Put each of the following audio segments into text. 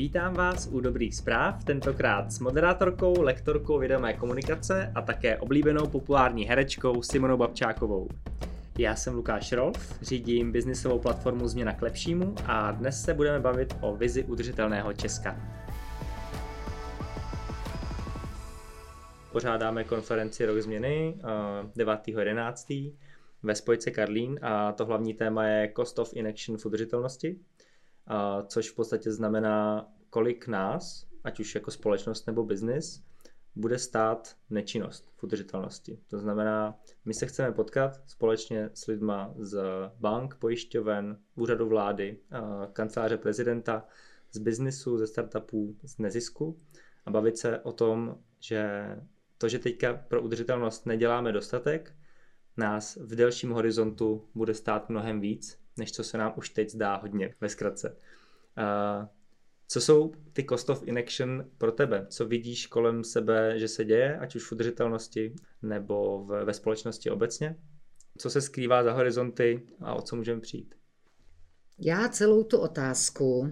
Vítám vás u Dobrých zpráv, tentokrát s moderátorkou, lektorkou vědomé komunikace a také oblíbenou populární herečkou Simonou Babčákovou. Já jsem Lukáš Rolf, řídím biznisovou platformu Změna k lepšímu a dnes se budeme bavit o vizi udržitelného Česka. Pořádáme konferenci Rok změny 9.11. ve spojce Karlín a to hlavní téma je Cost of Inaction v udržitelnosti což v podstatě znamená, kolik nás, ať už jako společnost nebo biznis, bude stát nečinnost v udržitelnosti. To znamená, my se chceme potkat společně s lidma z bank, pojišťoven, úřadu vlády, kanceláře prezidenta, z biznisu, ze startupů, z nezisku a bavit se o tom, že to, že teďka pro udržitelnost neděláme dostatek, nás v delším horizontu bude stát mnohem víc, než co se nám už teď zdá hodně, ve zkratce. Uh, co jsou ty cost of inaction pro tebe? Co vidíš kolem sebe, že se děje, ať už v udržitelnosti nebo v, ve společnosti obecně? Co se skrývá za horizonty a o co můžeme přijít? Já celou tu otázku uh,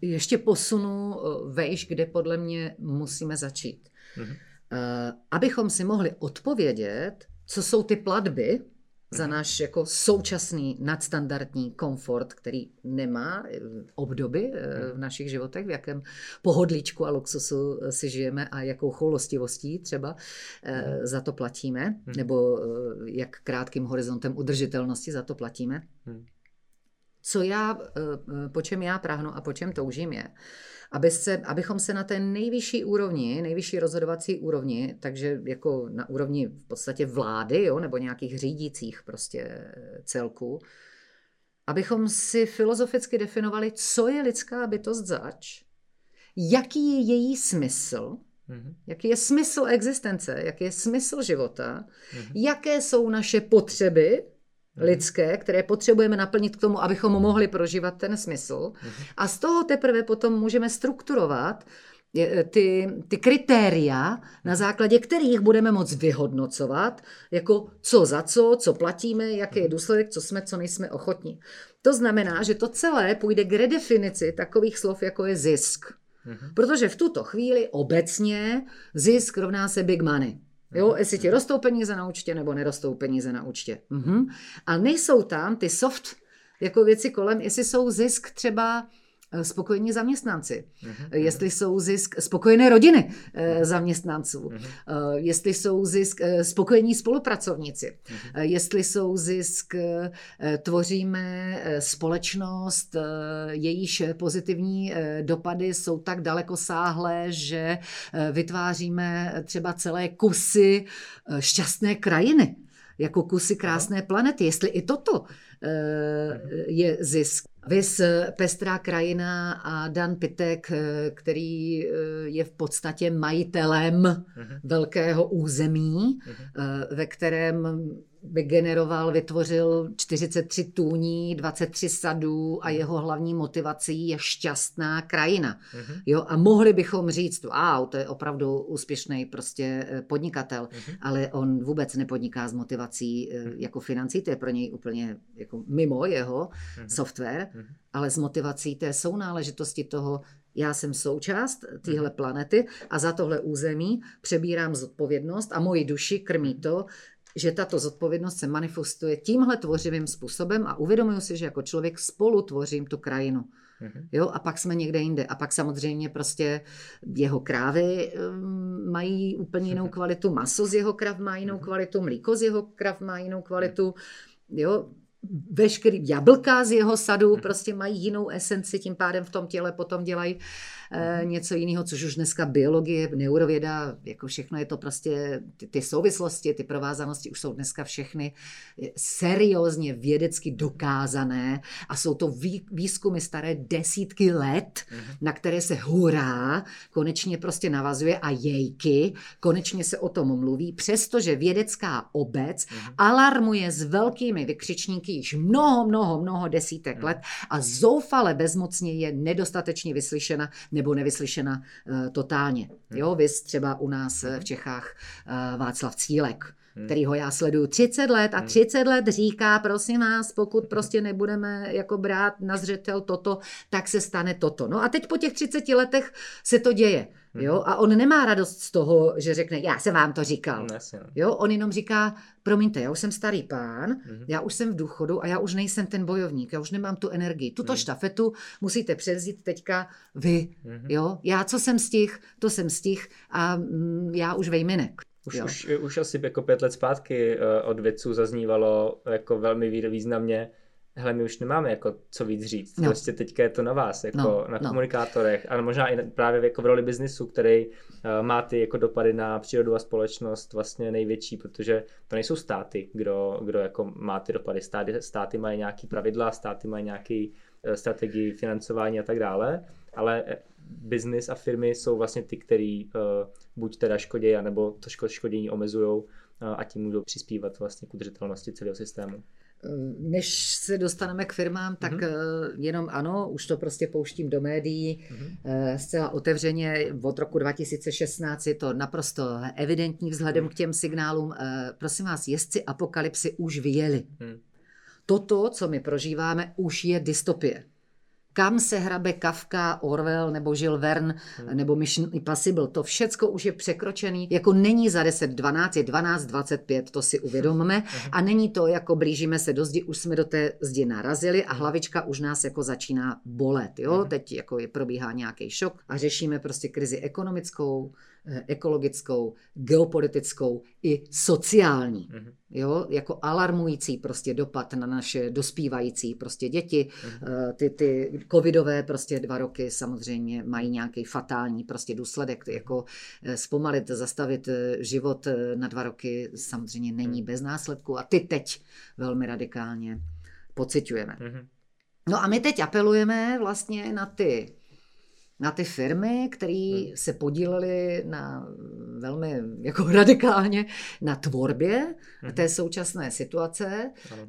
ještě posunu vejš, kde podle mě musíme začít. Mm-hmm. Uh, abychom si mohli odpovědět, co jsou ty platby, za náš jako současný nadstandardní komfort, který nemá eh, obdoby eh, v našich životech, v jakém pohodlíčku a luxusu eh, si žijeme a jakou choulostivostí třeba za to platíme, nebo jak krátkým horizontem udržitelnosti za to platíme. Co já, po čem já prahnu a po čem toužím je, aby se, abychom se na té nejvyšší úrovni, nejvyšší rozhodovací úrovni, takže jako na úrovni v podstatě vlády, jo, nebo nějakých řídících prostě celků, abychom si filozoficky definovali, co je lidská bytost zač, jaký je její smysl, Mm-hmm. Jaký je smysl existence, jaký je smysl života, mm-hmm. jaké jsou naše potřeby. Lidské, které potřebujeme naplnit k tomu, abychom mohli prožívat ten smysl. Mhm. A z toho teprve potom můžeme strukturovat eh, ty, ty kritéria, na mhm. základě kterých budeme moct vyhodnocovat, jako co za co, co platíme, jaký je důsledek, co jsme, co nejsme ochotní. To znamená, že to celé půjde k redefinici takových slov, jako je zisk. Protože v tuto chvíli obecně zisk rovná se big money. Jo, jestli ti rostou peníze na účtě nebo nerostou peníze na účtě. Mhm. A nejsou tam ty soft jako věci kolem, jestli jsou zisk třeba spokojení zaměstnanci, uh-huh. jestli jsou zisk spokojené rodiny uh-huh. zaměstnanců, uh-huh. jestli jsou zisk spokojení spolupracovníci, uh-huh. jestli jsou zisk, tvoříme společnost, jejíž pozitivní dopady jsou tak daleko sáhlé, že vytváříme třeba celé kusy šťastné krajiny jako kusy krásné planety. Jestli i toto je zisk. Vys Pestrá krajina a Dan Pitek, eh, který eh, je v podstatě majitelem uh-huh. velkého území, uh-huh. ve kterém vygeneroval, vytvořil 43 tůní, 23 sadů a mhm. jeho hlavní motivací je šťastná krajina. Uh-huh. Jo, a mohli bychom říct, wow, to je opravdu úspěšný prostě podnikatel, uh-huh. ale on vůbec nepodniká s motivací jako financí, to je pro něj úplně jako mimo jeho uh-huh. software mm-hmm. ale s motivací té sounáležitosti toho, já jsem součást téhle planety a za tohle území přebírám zodpovědnost a moji duši krmí to, že tato zodpovědnost se manifestuje tímhle tvořivým způsobem a uvědomuji si, že jako člověk spolu tvořím tu krajinu. Mm-hmm. Jo, a pak jsme někde jinde. A pak samozřejmě prostě jeho krávy um, mají úplně jinou kvalitu, maso z jeho krav má jinou kvalitu, mlíko z jeho krav má jinou kvalitu. Jo, veškerý jablka z jeho sadu prostě mají jinou esenci, tím pádem v tom těle potom dělají něco jiného, což už dneska biologie, neurověda, jako všechno je to prostě, ty, ty souvislosti, ty provázanosti už jsou dneska všechny seriózně vědecky dokázané a jsou to vý, výzkumy staré desítky let, mm-hmm. na které se hurá, konečně prostě navazuje a jejky, konečně se o tom mluví, přestože vědecká obec mm-hmm. alarmuje s velkými vykřičníky již mnoho, mnoho, mnoho desítek mm-hmm. let a zoufale bezmocně je nedostatečně vyslyšena, nebo nevyslyšena uh, totálně. Jo, vys třeba u nás uh, v Čechách uh, Václav Cílek. Hmm. kterýho já sleduju 30 let a 30 hmm. let říká, prosím vás, pokud prostě nebudeme jako brát na zřetel toto, tak se stane toto. No a teď po těch 30 letech se to děje. Jo? Mhm. A on nemá radost z toho, že řekne, já jsem vám to říkal. No, jo? On jenom říká, promiňte, já už jsem starý pán, mm-hmm. já už jsem v důchodu a já už nejsem ten bojovník, já už nemám tu energii. Tuto mm-hmm. štafetu musíte převzít teďka vy. Mm-hmm. Jo? Já co jsem stih, to jsem stih a mm, já už vejminek. Už, už, už asi jako pět let zpátky uh, od vědců zaznívalo jako velmi významně, hele, my už nemáme jako co víc říct. No. Prostě teďka je to na vás, jako no. na no. komunikátorech, ale možná i právě jako v roli biznisu, který uh, má ty jako dopady na přírodu a společnost vlastně největší, protože to nejsou státy, kdo, kdo jako má ty dopady. Státy, státy mají nějaký pravidla, státy mají nějaký uh, strategii financování a tak dále, ale eh, biznis a firmy jsou vlastně ty, který uh, buď teda škodí, anebo to škodění omezují uh, a tím můžou přispívat vlastně k udržitelnosti celého systému. Než se dostaneme k firmám, tak mm-hmm. jenom ano, už to prostě pouštím do médií mm-hmm. zcela otevřeně. Od roku 2016 je to naprosto evidentní vzhledem mm-hmm. k těm signálům. Eh, prosím vás, jezdci apokalypsy už vyjeli. Mm. Toto, co my prožíváme, už je dystopie kam se hrabe Kafka, Orwell nebo Žil Verne hmm. nebo Mission Impossible. To všecko už je překročený. Jako není za 10, 12, je 12, 25, to si uvědomme. A není to, jako blížíme se do zdi, už jsme do té zdi narazili a hlavička už nás jako začíná bolet. Jo? Hmm. Teď jako je probíhá nějaký šok a řešíme prostě krizi ekonomickou, ekologickou, geopolitickou i sociální. Mm-hmm. Jo, jako alarmující prostě dopad na naše dospívající prostě děti. Mm-hmm. Ty, ty covidové prostě dva roky samozřejmě mají nějaký fatální prostě důsledek, jako eh, zpomalit, zastavit život na dva roky samozřejmě není mm-hmm. bez následku a ty teď velmi radikálně pociťujeme. Mm-hmm. No a my teď apelujeme vlastně na ty na ty firmy, které hmm. se podílely na velmi jako radikálně na tvorbě hmm. té současné situace, hmm.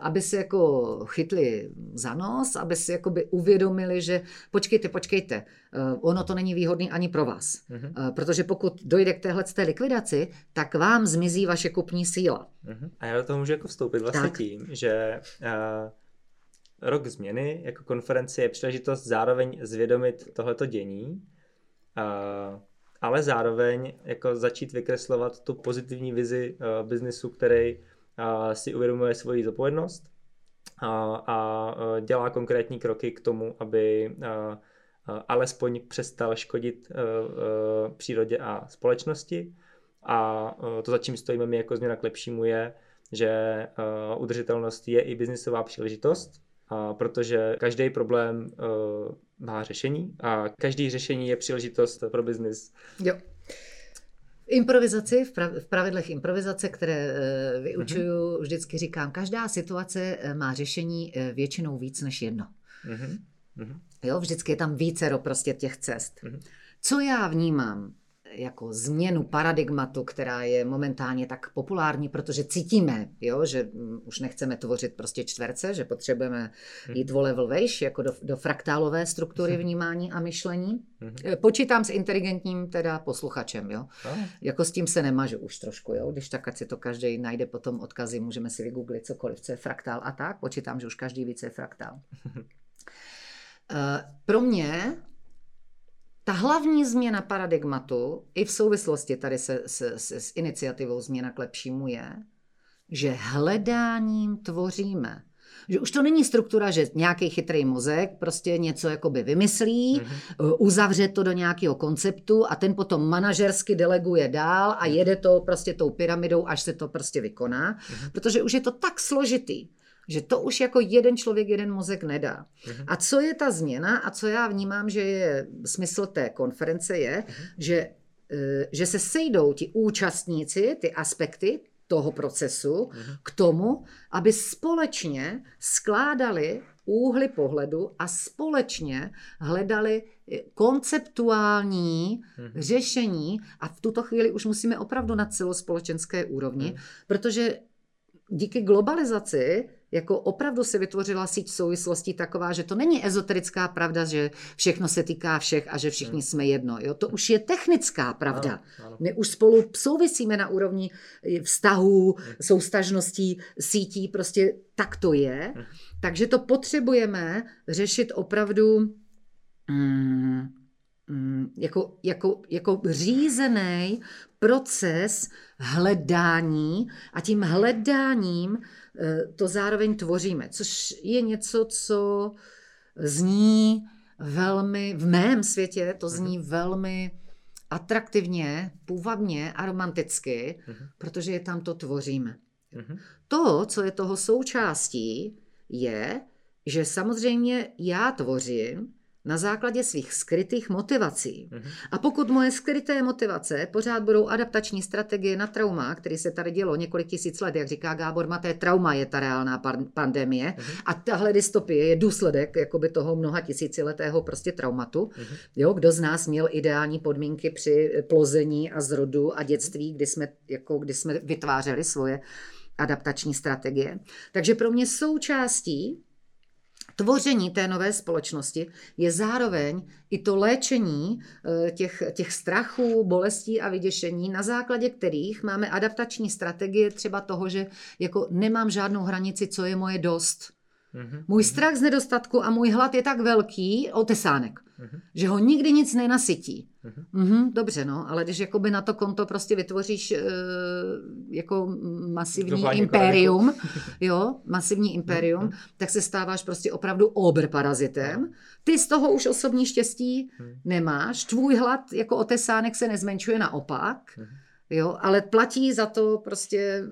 aby si jako chytli za nos, aby si jako by uvědomili, že počkejte, počkejte, eh, ono to není výhodný ani pro vás. Hmm. Protože pokud dojde k téhle té likvidaci, tak vám zmizí vaše kupní síla. Hmm. A já do toho můžu jako vstoupit vlastně tak. tím, že uh rok změny jako konference je příležitost zároveň zvědomit tohleto dění, ale zároveň jako začít vykreslovat tu pozitivní vizi biznisu, který si uvědomuje svoji zodpovědnost a, a dělá konkrétní kroky k tomu, aby alespoň přestal škodit přírodě a společnosti. A to, za čím stojíme my jako změna k lepšímu, je, že udržitelnost je i biznisová příležitost, a protože každý problém uh, má řešení a každý řešení je příležitost pro biznis. Jo. Improvizaci, v, prav, v pravidlech improvizace, které uh, vyučuju, mm-hmm. vždycky říkám, každá situace uh, má řešení většinou víc než jedno. Mm-hmm. Jo, vždycky je tam vícero prostě těch cest. Mm-hmm. Co já vnímám jako změnu paradigmatu, která je momentálně tak populární, protože cítíme, jo, že mm, už nechceme tvořit prostě čtverce, že potřebujeme mhm. jít o level vejš, jako do, do fraktálové struktury vnímání a myšlení. Mhm. Eh, počítám s inteligentním teda posluchačem, jo. Jako s tím se nemažu už trošku, jo. Když tak, ať si to každý najde potom odkazy, můžeme si vygooglit cokoliv, co je fraktál a tak. Počítám, že už každý ví, co je fraktál. Eh, pro mě ta hlavní změna paradigmatu i v souvislosti tady se, se, se s iniciativou Změna k lepšímu je, že hledáním tvoříme. Že už to není struktura, že nějaký chytrý mozek prostě něco jakoby vymyslí, mm-hmm. uzavře to do nějakého konceptu a ten potom manažersky deleguje dál a jede to prostě tou pyramidou, až se to prostě vykoná, mm-hmm. protože už je to tak složitý, že to už jako jeden člověk, jeden mozek nedá. Uh-huh. A co je ta změna a co já vnímám, že je smysl té konference je, uh-huh. že, e, že se sejdou ti účastníci, ty aspekty toho procesu uh-huh. k tomu, aby společně skládali úhly pohledu a společně hledali e, konceptuální uh-huh. řešení a v tuto chvíli už musíme opravdu na celospolečenské úrovni, uh-huh. protože díky globalizaci jako opravdu se vytvořila síť souvislostí taková, že to není ezoterická pravda, že všechno se týká všech a že všichni hmm. jsme jedno. Jo? To už je technická pravda. Ano, ano. My už spolu souvisíme na úrovni vztahů, hmm. soustažností, sítí, prostě tak to je. Hmm. Takže to potřebujeme řešit opravdu mm, mm, jako, jako, jako řízený proces hledání a tím hledáním Eh, to zároveň tvoříme, což je něco, co zní velmi, v mém světě to zní mhm. velmi atraktivně, půvabně a romanticky, uh-huh. protože je tam to tvoříme. Uh-huh. To, co je toho součástí, je, že samozřejmě já tvořím, na základě svých skrytých motivací. Mm-hmm. A pokud moje skryté motivace pořád budou adaptační strategie na trauma, který se tady dělo několik tisíc let, jak říká Gábor Maté, trauma je ta reálná pandemie mm-hmm. a tahle dystopie je důsledek jakoby toho mnoha tisíciletého prostě traumatu. Mm-hmm. Jo, kdo z nás měl ideální podmínky při plození a zrodu a dětství, kdy jsme, jako, kdy jsme vytvářeli svoje adaptační strategie. Takže pro mě součástí tvoření té nové společnosti je zároveň i to léčení eh, těch, těch strachů, bolestí a vyděšení, na základě kterých máme adaptační strategie třeba toho, že jako nemám žádnou hranici, co je moje dost. Mm-hmm. Můj strach z nedostatku a můj hlad je tak velký, otesánek, mm-hmm. že ho nikdy nic nenasytí. Mm-hmm. Mm-hmm, dobře, no, ale když jakoby na to konto prostě vytvoříš uh, jako masivní impérium, jo, masivní impérium, mm-hmm. tak se stáváš prostě opravdu oberparazitem. Mm-hmm. Ty z toho už osobní štěstí mm-hmm. nemáš, tvůj hlad jako otesánek se nezmenšuje naopak, mm-hmm. jo, ale platí za to prostě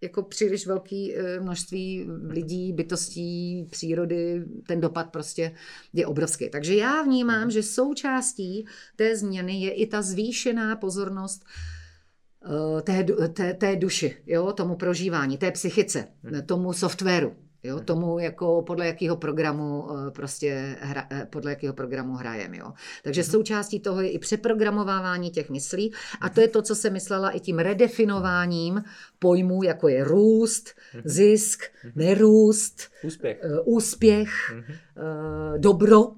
jako příliš velké eh, množství lidí, bytostí, přírody, ten dopad prostě je obrovský. Takže já vnímám, mhm. že součástí té změny je i ta zvýšená pozornost eh, té, té, té duši, jo, tomu prožívání, té psychice, mhm. tomu softwaru. Jo, mhm. tomu jako podle jakého programu eh, prostě hra, eh, podle jakého programu hrajeme. Jo. Takže mhm. součástí toho je i přeprogramovávání těch myslí a to je to, co se myslela i tím redefinováním pojmů, jako je růst, mhm. zisk, nerůst, úspěch, uh, úspěch dobro,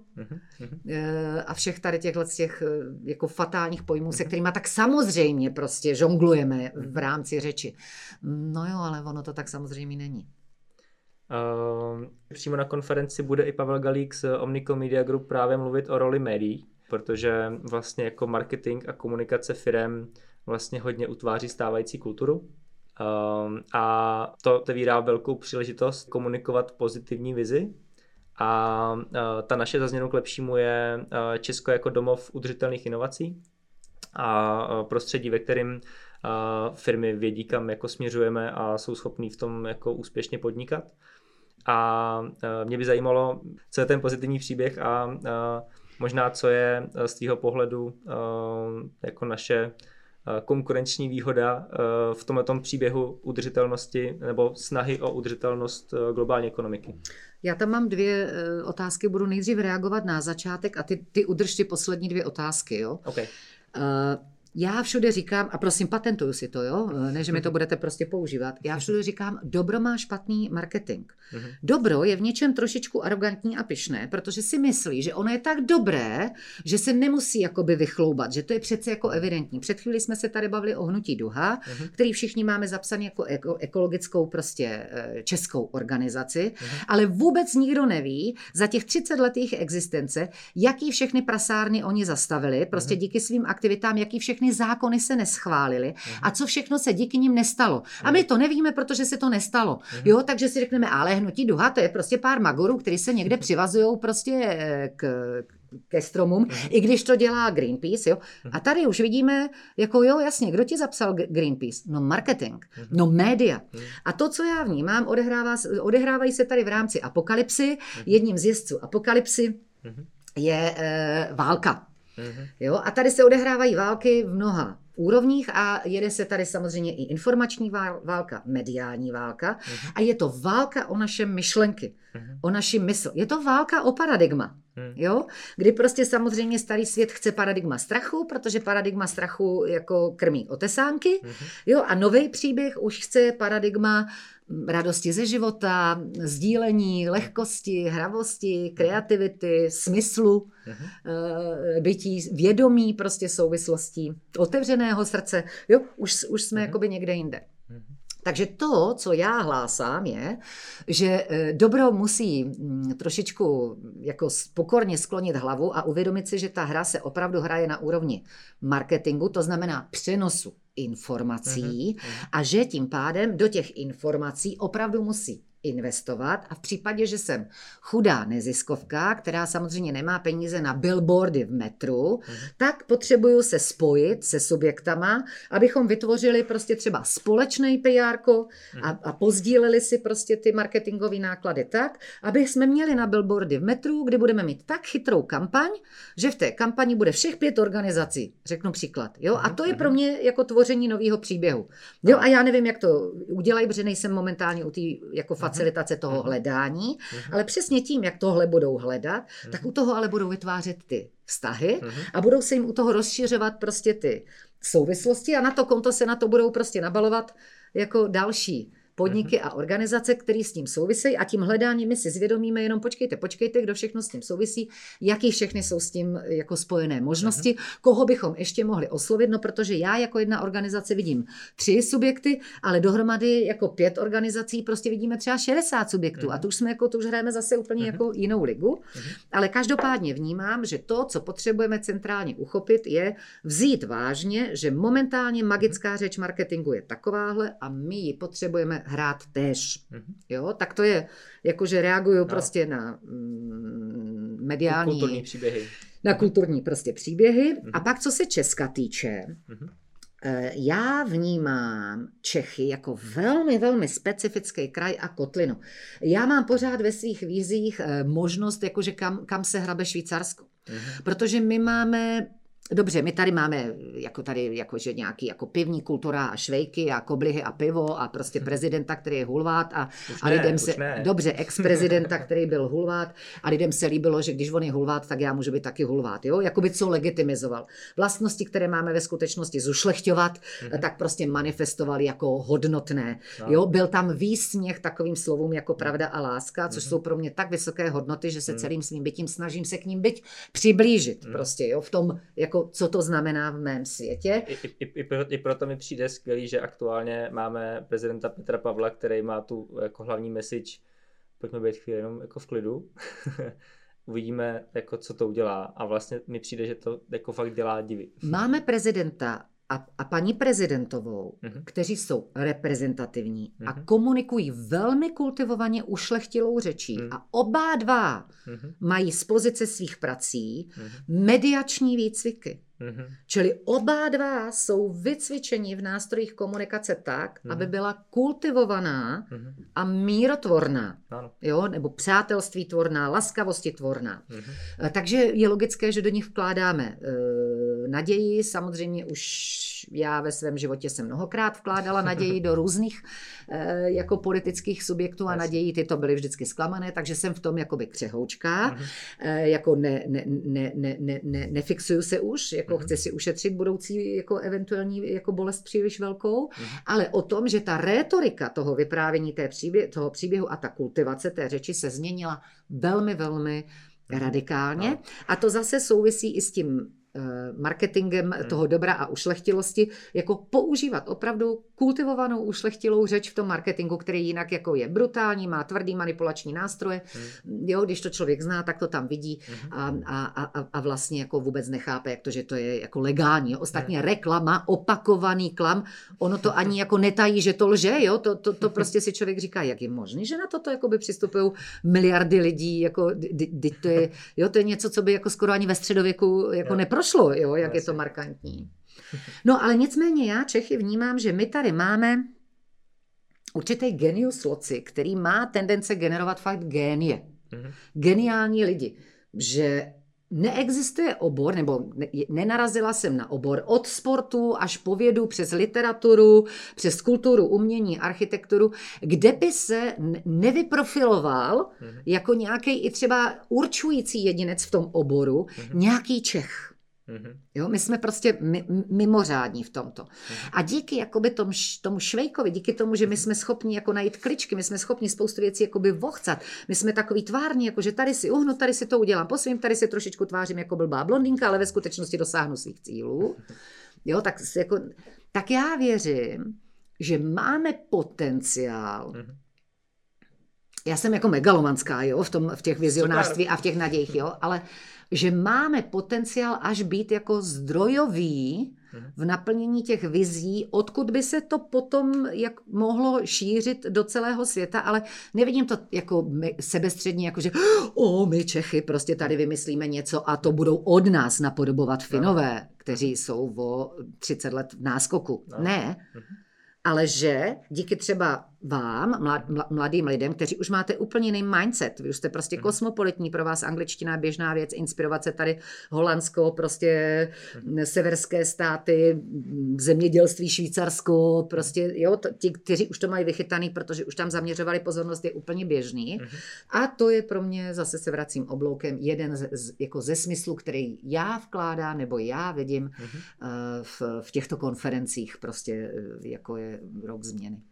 a všech tady těchhle těch jako fatálních pojmů, se kterými tak samozřejmě prostě žonglujeme v rámci řeči. No jo, ale ono to tak samozřejmě není. Uh, přímo na konferenci bude i Pavel Galík z Omnico Media Group právě mluvit o roli médií, protože vlastně jako marketing a komunikace firem vlastně hodně utváří stávající kulturu. Uh, a to otevírá velkou příležitost komunikovat pozitivní vizi. A uh, ta naše za změnu k lepšímu je uh, Česko jako domov udržitelných inovací a uh, prostředí, ve kterém firmy vědí, kam jako směřujeme a jsou schopní v tom jako úspěšně podnikat. A e, mě by zajímalo, co je ten pozitivní příběh a e, možná co je e, z tvého pohledu jako naše konkurenční výhoda v tomto příběhu udržitelnosti nebo snahy o udržitelnost globální ekonomiky. Já tam mám dvě otázky, budu nejdřív reagovat na začátek a ty, ty udrž ty poslední dvě otázky. Jo? Okay. Uh, já všude říkám, a prosím, patentuju si to, jo, ne, že mi to budete prostě používat, já všude říkám, dobro má špatný marketing. Mhm. Dobro je v něčem trošičku arrogantní a pyšné, protože si myslí, že ono je tak dobré, že se nemusí jakoby vychloubat, že to je přece jako evidentní. Před chvíli jsme se tady bavili o hnutí duha, který všichni máme zapsaný jako eko, ekologickou prostě eh, českou organizaci, ale vůbec nikdo neví za těch 30 letých existence, jaký všechny prasárny oni zastavili, prostě díky svým aktivitám, jaký všechny zákony se neschválily uh-huh. a co všechno se díky nim nestalo. A my to nevíme, protože se to nestalo. Uh-huh. Jo, takže si řekneme, ale hnutí duha, to je prostě pár magorů, kteří se někde přivazují prostě eh, k, ke stromům, uh-huh. i když to dělá Greenpeace. Jo? A tady už vidíme, jako jo, jasně, kdo ti zapsal Greenpeace? No marketing, uh-huh. no média. Uh-huh. A to, co já vnímám, odehrává, odehrávají se tady v rámci apokalypsy. Uh-huh. Jedním z jezdců apokalypsy uh-huh. je e, válka. Uh-huh. Jo? A tady se odehrávají války v mnoha úrovních a jede se tady samozřejmě i informační válka, mediální válka uh-huh. a je to válka o naše myšlenky, uh-huh. o naši mysl. Je to válka o paradigma. Hmm. Jo? Kdy prostě samozřejmě starý svět chce paradigma strachu, protože paradigma strachu jako krmí otesánky. Hmm. Jo? A nový příběh už chce paradigma radosti ze života, sdílení, lehkosti, hravosti, kreativity, smyslu, uh-huh. bytí, vědomí prostě souvislostí, otevřeného srdce. Jo, už, už jsme uh-huh. jakoby někde jinde. Takže to, co já hlásám, je, že eh, dobro musí mm, trošičku jako pokorně sklonit hlavu a uvědomit si, že ta hra se opravdu hraje na úrovni marketingu, to znamená přenosu informací uh-huh. a že tím pádem do těch informací opravdu musí investovat a v případě, že jsem chudá neziskovka, která samozřejmě nemá peníze na billboardy v metru, uh-huh. tak potřebuju se spojit se subjektama, abychom vytvořili prostě třeba společný PR a, mhm. a pozdíleli si prostě ty marketingové náklady tak, aby jsme měli na billboardy v metru, kdy budeme mít tak chytrou kampaň, že v té kampani bude všech pět organizací, řeknu příklad. Jo? A mhm, to je pro mě jako tvoření nového příběhu. Jo? A já nevím, jak to udělají, protože nejsem momentálně u té jako facilitace toho mhm. hledání, mhm. ale přesně tím, jak tohle budou hledat, tak mhm. u toho ale budou vytvářet ty vztahy a budou se jim u toho rozšiřovat prostě ty souvislosti a na to konto se na to budou prostě nabalovat jako další podniky mm-hmm. a organizace, které s tím souvisejí a tím hledáním my si zvědomíme jenom počkejte, počkejte, kdo všechno s tím souvisí, jaký všechny jsou s tím jako spojené možnosti, mm-hmm. koho bychom ještě mohli oslovit, no protože já jako jedna organizace vidím tři subjekty, ale dohromady jako pět organizací prostě vidíme třeba 60 subjektů a to už jsme jako, to už hrajeme zase úplně jako jinou ligu, ale každopádně vnímám, že to, co potřebujeme centrálně uchopit, je vzít vážně, že momentálně magická řeč marketingu je takováhle a my ji potřebujeme hrát též. Mm-hmm. Jo, tak to je, jakože reaguju no. prostě na mm, mediální... Kulturní příběhy. Na kulturní prostě příběhy. Mm-hmm. A pak, co se Česka týče, mm-hmm. Já vnímám Čechy jako velmi, velmi specifický kraj a kotlinu. Já mám pořád ve svých vízích eh, možnost, jakože kam, kam se hrabe Švýcarsko. Mm-hmm. Protože my máme Dobře, my tady máme jako tady jakože nějaký jako pivní kultura a švejky a koblihy a pivo a prostě hm. prezidenta, který je hulvát a, a lidem se, dobře, ex-prezidenta, který byl hulvát a lidem se líbilo, že když on je hulvát, tak já můžu být taky hulvát, jo, jakoby co legitimizoval. Vlastnosti, které máme ve skutečnosti zušlechťovat, mm-hmm. tak prostě manifestovali jako hodnotné, no. jo, byl tam výsměch takovým slovům jako pravda a láska, což mm-hmm. jsou pro mě tak vysoké hodnoty, že se mm-hmm. celým svým bytím snažím se k ním být přiblížit, mm-hmm. prostě, jo, v tom jako co to znamená v mém světě. I, i, i, i proto mi přijde skvělý, že aktuálně máme prezidenta Petra Pavla, který má tu jako hlavní message, pojďme být chvíli jenom jako v klidu. Uvidíme, jako, co to udělá. A vlastně mi přijde, že to jako fakt dělá divy. Máme prezidenta a, a paní prezidentovou, mm-hmm. kteří jsou reprezentativní mm-hmm. a mhm. komunikují velmi kultivovaně ušlechtilou řečí mm-hmm. a oba dva mm-hmm. mají z pozice svých prací mm-hmm. mediační výcviky. Mm-hmm. Čili oba dva jsou vycvičeni v nástrojích komunikace tak, mm-hmm. aby byla kultivovaná mm-hmm. a mírotvorná. Ano. Jo? Nebo přátelství tvorná, laskavosti tvorná. Mm-hmm. Takže je logické, že do nich vkládáme e, naději. Samozřejmě už já ve svém životě jsem mnohokrát vkládala naději do různých e, jako politických subjektů a naději ty to byly vždycky zklamané, takže jsem v tom jakoby křehoučka. Mm-hmm. E, jako ne, ne, ne, ne, ne, ne, nefixuju se už, jako jako chce si ušetřit budoucí jako eventuální jako bolest příliš velkou, mm-hmm. ale o tom, že ta rétorika toho vyprávění té příběh, toho příběhu a ta kultivace té řeči se změnila velmi, velmi mhm. radikálně. A to zase souvisí i s tím marketingem hmm. toho dobra a ušlechtilosti, jako používat opravdu kultivovanou ušlechtilou řeč v tom marketingu, který jinak jako je brutální, má tvrdý manipulační nástroje. Hmm. Jo, když to člověk zná, tak to tam vidí hmm. a, a, a, a vlastně jako vůbec nechápe, jak to, že to je jako legální. Ostatně hmm. reklama, opakovaný klam, ono to ani jako netají, že to lže, jo, to, to, to prostě si člověk říká, jak je možné, že na toto jako by přistupují miliardy lidí, jako, di, di, to je, jo, to je něco, co by jako skoro ani ve středověku jako neprošlo prošlo, jo, jak je to markantní. No ale nicméně já Čechy vnímám, že my tady máme určitý genius loci, který má tendence generovat fakt génie. Mm-hmm. Geniální lidi. Že neexistuje obor, nebo ne, nenarazila jsem na obor od sportu až po vědu, přes literaturu, přes kulturu, umění, architekturu, kde by se nevyprofiloval mm-hmm. jako nějaký i třeba určující jedinec v tom oboru, mm-hmm. nějaký Čech. Mm-hmm. Jo, my jsme prostě mimořádní v tomto. Mm-hmm. A díky jakoby tom, tomu Švejkovi, díky tomu, že my jsme schopni jako najít kličky, my jsme schopni spoustu věcí jakoby vohcat, my jsme takový tvární, jako že tady si uhnu, tady si to udělám po svým, tady si trošičku tvářím jako blbá blondýnka, ale ve skutečnosti dosáhnu svých cílů. Jo, tak, jako, tak já věřím, že máme potenciál mm-hmm. Já jsem jako megalomanská, jo, v, tom, v těch vizionářství a v těch nadějích, jo, ale že máme potenciál až být jako zdrojový mhm. v naplnění těch vizí, odkud by se to potom jak mohlo šířit do celého světa, ale nevidím to jako sebestředně, jako že o, my Čechy prostě tady vymyslíme něco a to budou od nás napodobovat Finové, kteří jsou o 30 let v náskoku. No. Ne. Mhm. Ale že díky třeba vám, mlad, mladým lidem, kteří už máte úplně jiný mindset, vy už jste prostě mm. kosmopolitní, pro vás angličtina je běžná věc, inspirovat se tady Holandsko, prostě mm. severské státy, zemědělství Švýcarsko, prostě jo, ti, kteří už to mají vychytaný, protože už tam zaměřovali pozornost, je úplně běžný. Mm. A to je pro mě, zase se vracím obloukem, jeden z, z, jako ze smyslu, který já vkládám, nebo já vidím mm. uh, v, v těchto konferencích, prostě uh, jako je rok změny.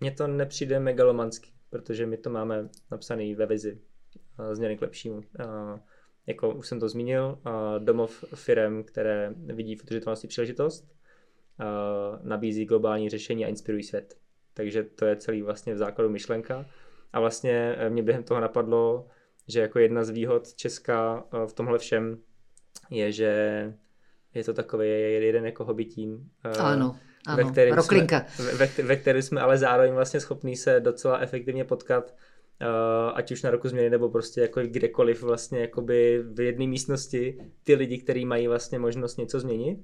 Mně to nepřijde megalomanský, protože my to máme napsaný ve vizi změny k lepšímu. Jako už jsem to zmínil, domov firem, které vidí v udržitelnosti příležitost, nabízí globální řešení a inspirují svět. Takže to je celý vlastně v základu myšlenka. A vlastně mě během toho napadlo, že jako jedna z výhod Česka v tomhle všem je, že je to takový jeden jako hobitín. Ano ano, ve, kterém jsme, ve, ve kterém jsme ale zároveň vlastně schopní se docela efektivně potkat, uh, ať už na roku změny, nebo prostě jako kdekoliv vlastně jakoby v jedné místnosti ty lidi, kteří mají vlastně možnost něco změnit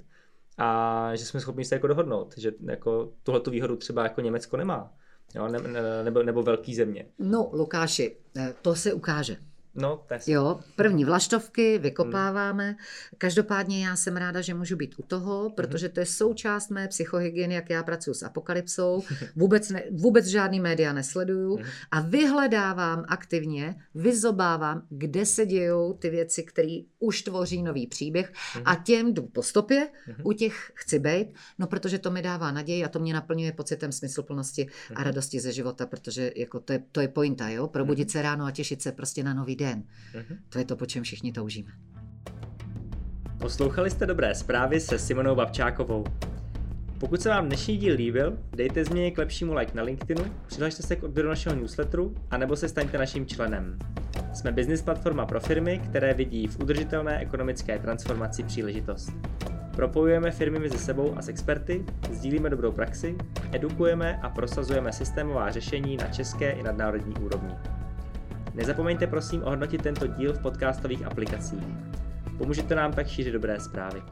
a že jsme schopni se jako dohodnout, že jako tuhle tu výhodu třeba jako Německo nemá. Jo, ne, ne, nebo, nebo velký země. No, Lukáši, eh, to se ukáže. No, to Jo, první vlaštovky vykopáváme. Hmm. Každopádně já jsem ráda, že můžu být u toho, protože to je součást mé psychohygieny, jak já pracuji s apokalypsou. Vůbec, ne, vůbec žádný média nesleduju hmm. a vyhledávám aktivně, vyzobávám, kde se dějou ty věci, které už tvoří nový příběh hmm. a těm jdu po stopě, u těch chci být, no protože to mi dává naději a to mě naplňuje pocitem smysluplnosti a radosti ze života, protože jako to, je, to je pointa, jo? probudit se ráno a těšit se prostě na nový den. Mm-hmm. To je to, po čem všichni toužíme. Poslouchali jste dobré zprávy se Simonou Babčákovou. Pokud se vám dnešní díl líbil, dejte změně k lepšímu like na LinkedInu, přihlašte se k odběru našeho newsletteru a nebo se staňte naším členem. Jsme business platforma pro firmy, které vidí v udržitelné ekonomické transformaci příležitost. Propojujeme firmy mezi sebou a s experty, sdílíme dobrou praxi, edukujeme a prosazujeme systémová řešení na české i nadnárodní úrovni. Nezapomeňte prosím ohodnotit tento díl v podcastových aplikacích. Pomůžete nám tak šířit dobré zprávy.